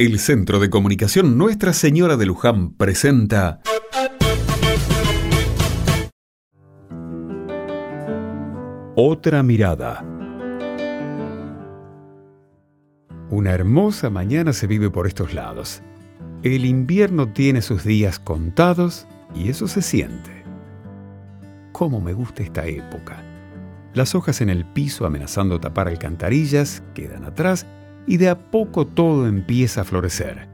El Centro de Comunicación Nuestra Señora de Luján presenta Otra mirada. Una hermosa mañana se vive por estos lados. El invierno tiene sus días contados y eso se siente. ¿Cómo me gusta esta época? Las hojas en el piso amenazando tapar alcantarillas quedan atrás y de a poco todo empieza a florecer.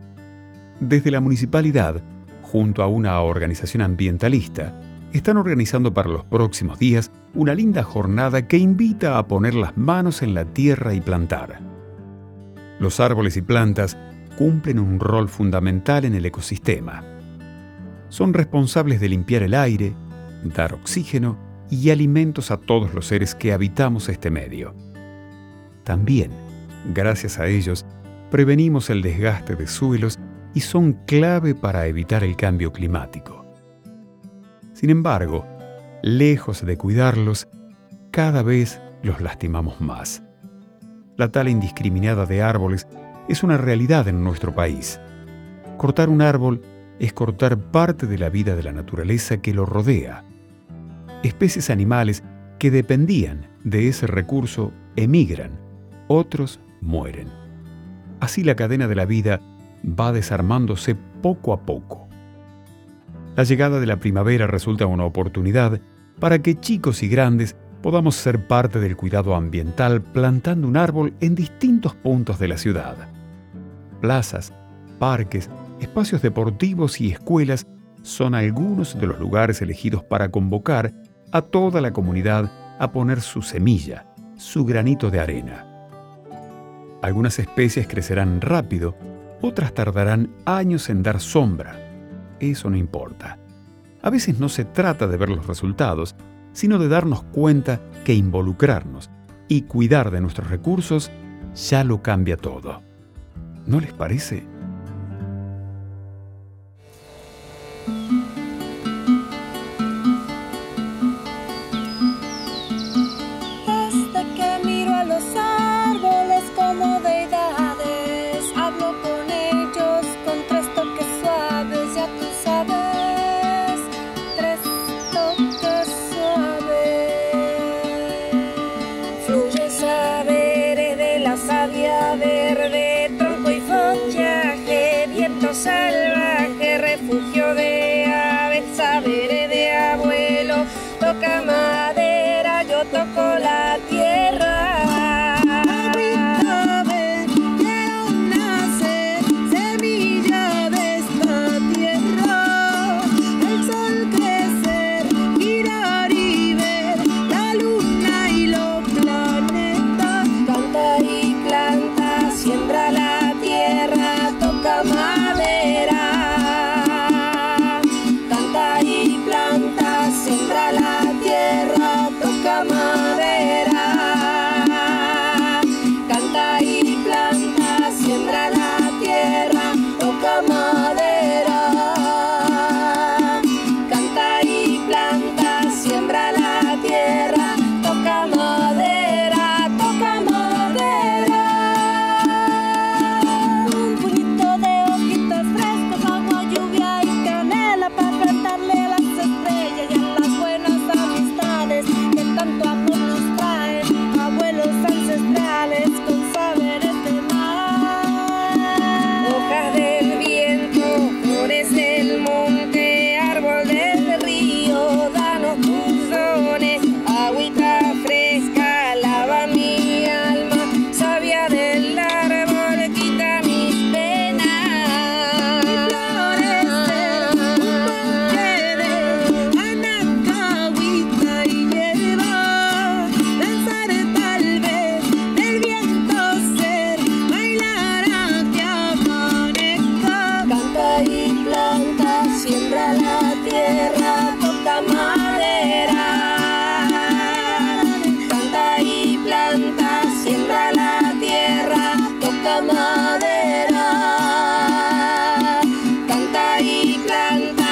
Desde la municipalidad, junto a una organización ambientalista, están organizando para los próximos días una linda jornada que invita a poner las manos en la tierra y plantar. Los árboles y plantas cumplen un rol fundamental en el ecosistema. Son responsables de limpiar el aire, dar oxígeno y alimentos a todos los seres que habitamos este medio. También Gracias a ellos, prevenimos el desgaste de suelos y son clave para evitar el cambio climático. Sin embargo, lejos de cuidarlos, cada vez los lastimamos más. La tala indiscriminada de árboles es una realidad en nuestro país. Cortar un árbol es cortar parte de la vida de la naturaleza que lo rodea. Especies animales que dependían de ese recurso emigran, otros mueren. Así la cadena de la vida va desarmándose poco a poco. La llegada de la primavera resulta una oportunidad para que chicos y grandes podamos ser parte del cuidado ambiental plantando un árbol en distintos puntos de la ciudad. Plazas, parques, espacios deportivos y escuelas son algunos de los lugares elegidos para convocar a toda la comunidad a poner su semilla, su granito de arena. Algunas especies crecerán rápido, otras tardarán años en dar sombra. Eso no importa. A veces no se trata de ver los resultados, sino de darnos cuenta que involucrarnos y cuidar de nuestros recursos ya lo cambia todo. ¿No les parece? Verde, tronco y follaje, viento salvaje, la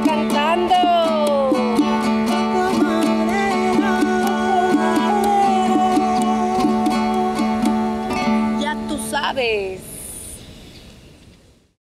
localizado.